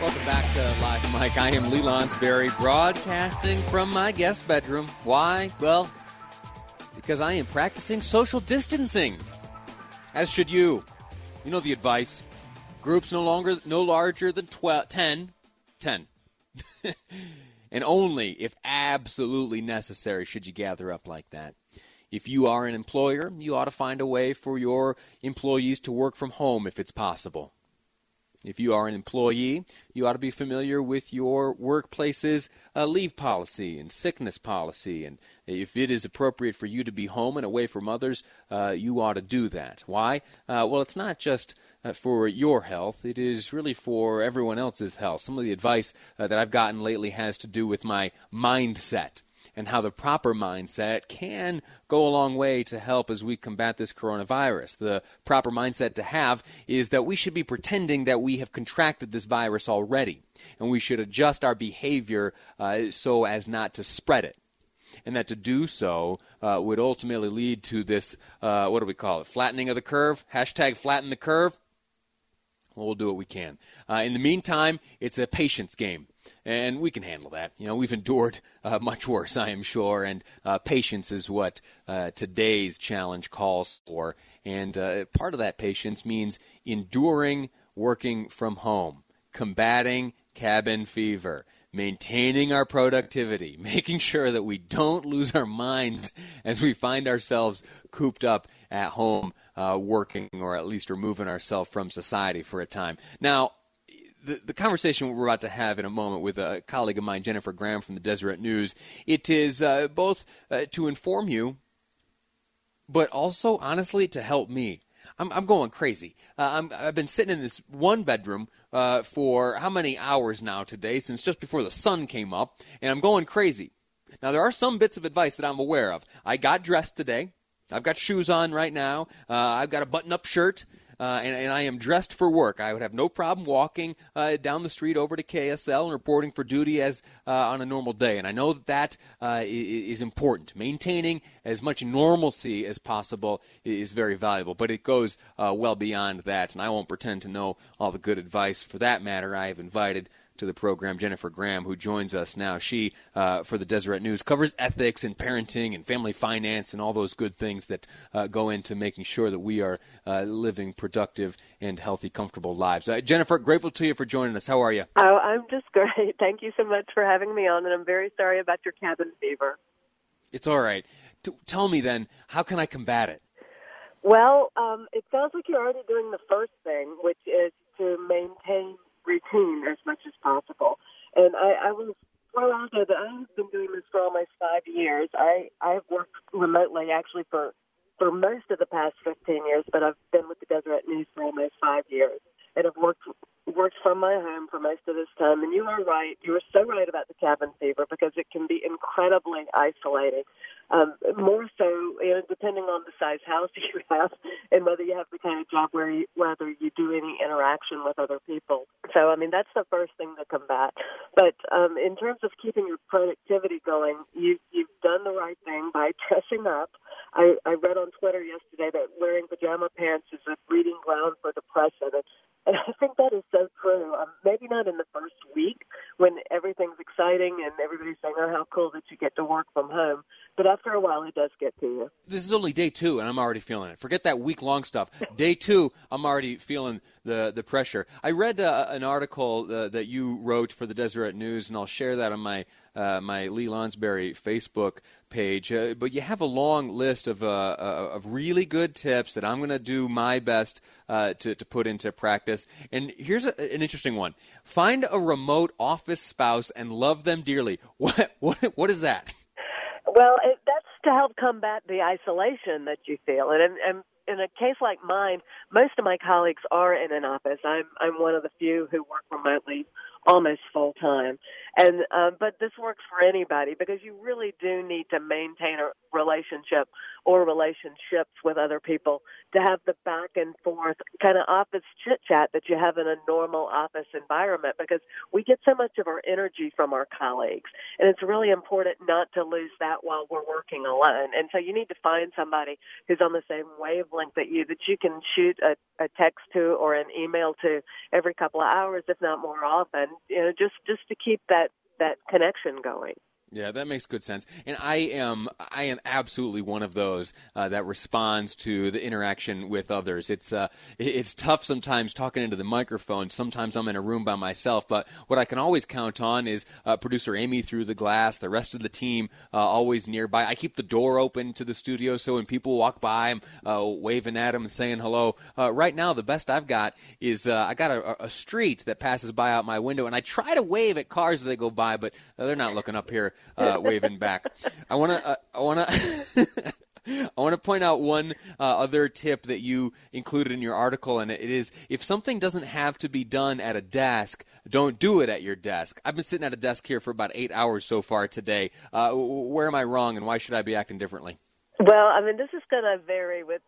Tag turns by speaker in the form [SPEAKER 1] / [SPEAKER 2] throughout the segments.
[SPEAKER 1] Welcome back to Live Mic. I am Lee Lonsberry, broadcasting from my guest bedroom. Why? Well, because I am practicing social distancing. As should you. You know the advice. Groups no longer no larger than 12, 10. 10. and only if absolutely necessary should you gather up like that. If you are an employer, you ought to find a way for your employees to work from home if it's possible. If you are an employee, you ought to be familiar with your workplace's uh, leave policy and sickness policy. And if it is appropriate for you to be home and away from others, uh, you ought to do that. Why? Uh, well, it's not just uh, for your health, it is really for everyone else's health. Some of the advice uh, that I've gotten lately has to do with my mindset and how the proper mindset can go a long way to help as we combat this coronavirus. The proper mindset to have is that we should be pretending that we have contracted this virus already, and we should adjust our behavior uh, so as not to spread it. And that to do so uh, would ultimately lead to this, uh, what do we call it, flattening of the curve? Hashtag flatten the curve. Well, do what we can. Uh, in the meantime, it's a patience game and we can handle that. You know, we've endured uh, much worse, I am sure, and uh, patience is what uh, today's challenge calls for. And uh, part of that patience means enduring working from home, combating cabin fever, maintaining our productivity, making sure that we don't lose our minds as we find ourselves cooped up at home uh, working or at least removing ourselves from society for a time. Now, the, the conversation we're about to have in a moment with a colleague of mine, Jennifer Graham from the Deseret News, it is uh, both uh, to inform you, but also, honestly, to help me. I'm, I'm going crazy. Uh, i have been sitting in this one bedroom uh, for how many hours now today, since just before the sun came up, and I'm going crazy. Now, there are some bits of advice that I'm aware of. I got dressed today. I've got shoes on right now. Uh, I've got a button up shirt uh, and, and, I am dressed for work. I would have no problem walking uh, down the street over to KSL and reporting for duty as uh, on a normal day. And I know that that uh, is important. Maintaining as much normalcy as possible is very valuable, but it goes uh, well beyond that. And I won't pretend to know all the good advice for that matter. I have invited to the program, Jennifer Graham, who joins us now. She, uh, for the Deseret News, covers ethics and parenting and family finance and all those good things that uh, go into making sure that we are uh, living productive and healthy, comfortable lives. Uh, Jennifer, grateful to you for joining us. How are you?
[SPEAKER 2] Oh, I'm just great. Thank you so much for having me on, and I'm very sorry about your cabin fever.
[SPEAKER 1] It's all right. T- tell me then, how can I combat it?
[SPEAKER 2] Well, um, it sounds like you're already doing the first thing, which is to maintain routine as much as possible. And I, I was out there that I have been doing this for almost five years. I I've worked remotely actually for for most of the past 15 years, but I've been with the Deseret News for almost five years, and I've worked worked from my home for most of this time. And you are right; you are so right about the cabin fever because it can be incredibly isolating um, more so, you know, depending on the size house you have and whether you have the kind of job where you, whether you do any interaction with other people. So, I mean, that's the first thing to combat. But um, in terms of keeping your productivity going, you, you've done the right thing by dressing up. I, I read on Twitter yesterday that wearing pajama pants is a breeding ground for depression. And, and I think that is so true. Um, maybe not in the first week when everything's exciting and everybody's saying, oh, how cool that you get to work from home. But after a while, it does get to you.
[SPEAKER 1] This is only day two, and I'm already feeling it. Forget that week long stuff. Day two, I'm already feeling the the pressure. I read uh, an article uh, that you wrote for the Deseret News, and I'll share that on my uh, my Lee Lonsberry Facebook page. Uh, but you have a long list of uh, uh, of really good tips that I'm going to do my best to to put into practice. And here's a, an interesting one: find a remote office spouse and love them dearly. What what what is that?
[SPEAKER 2] Well, it, that's to help combat the isolation that you feel, and, and, and in a case like mine, most of my colleagues are in an office. I'm I'm one of the few who work remotely almost full time. And uh, but this works for anybody because you really do need to maintain a relationship or relationships with other people to have the back and forth kind of office chit chat that you have in a normal office environment because we get so much of our energy from our colleagues and it's really important not to lose that while we're working alone. And so you need to find somebody who's on the same wavelength that you that you can shoot a, a text to or an email to every couple of hours, if not more often. You know, just just to keep that that connection going.
[SPEAKER 1] Yeah, that makes good sense. And I am I am absolutely one of those uh, that responds to the interaction with others. It's uh, it's tough sometimes talking into the microphone. Sometimes I'm in a room by myself, but what I can always count on is uh, producer Amy through the glass, the rest of the team uh, always nearby. I keep the door open to the studio so when people walk by, I'm uh, waving at them and saying hello. Uh, right now, the best I've got is I got a, a, street that passes by out my window, and I try to wave at cars as they go by, but they're not looking up here uh, waving back. I want to. Uh, I want to. I want to point out one uh, other tip that you included in your article, and it is if something doesn't have to be done at a desk, don't do it at your desk. I've been sitting at a desk here for about eight hours so far today. Uh, where am I wrong, and why should I be acting differently?
[SPEAKER 2] Well, I mean, this is going to vary with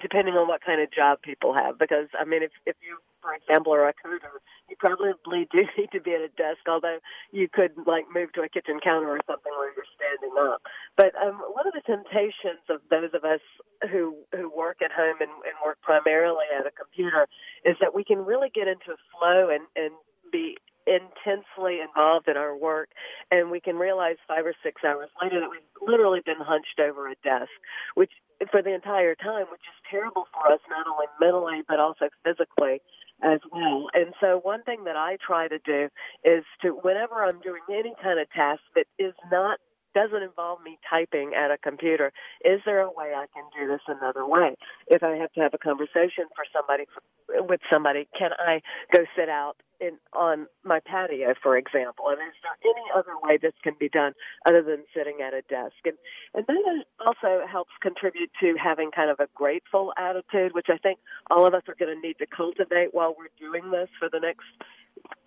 [SPEAKER 2] depending on what kind of job people have. Because I mean, if if you, for example, are a coder, probably do need to be at a desk. Although you could like move to a kitchen counter or something where you're standing up. But um, one of the temptations of those of us who who work at home and, and work primarily at a computer is that we can really get into flow and and be intensely involved in our work, and we can realize five or six hours later that we've literally been hunched over a desk, which for the entire time, which is terrible for us, not only mentally but also physically as well. And so, one thing that I try to do is to, whenever I'm doing any kind of task that is not doesn't involve me typing at a computer. Is there a way I can do this another way? If I have to have a conversation for somebody with somebody, can I go sit out in on my patio, for example? And is there any other way this can be done other than sitting at a desk? And and that also helps contribute to having kind of a grateful attitude, which I think all of us are going to need to cultivate while we're doing this for the next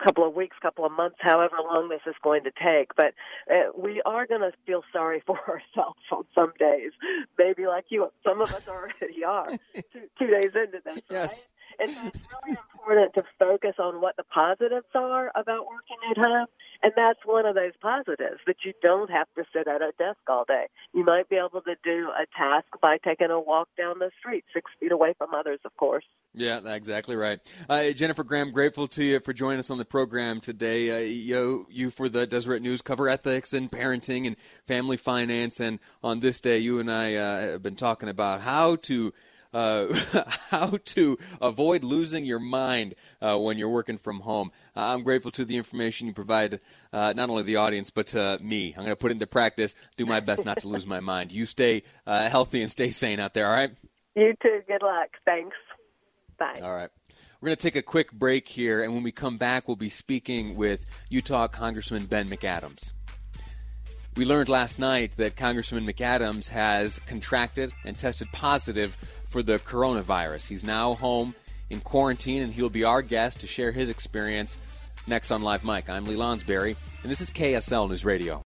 [SPEAKER 2] couple of weeks, couple of months, however long this is going to take. But uh, we are going to feel sorry for ourselves on some days. Maybe like you, some of us already are two, two days into this, yes. right? And so it's really important to focus on what the positives are about working at home. And that's one of those positives that you don't have to sit at a desk all day. You might be able to do a task by taking a walk down the street, six feet away from others, of course.
[SPEAKER 1] Yeah, exactly right. Uh, Jennifer Graham, grateful to you for joining us on the program today. Uh, you, you for the Deseret News cover ethics and parenting and family finance. And on this day, you and I uh, have been talking about how to uh, how to avoid losing your mind uh, when you're working from home. Uh, I'm grateful to the information you provide, uh, not only the audience, but to me. I'm going to put it into practice, do my best not to lose my mind. You stay uh, healthy and stay sane out there, all right?
[SPEAKER 2] You too. Good luck. Thanks. Bye.
[SPEAKER 1] All right. We're going to take a quick break here, and when we come back, we'll be speaking with Utah Congressman Ben McAdams. We learned last night that Congressman McAdams has contracted and tested positive for the coronavirus. He's now home in quarantine, and he'll be our guest to share his experience next on Live Mic. I'm Lee Lonsberry, and this is KSL News Radio.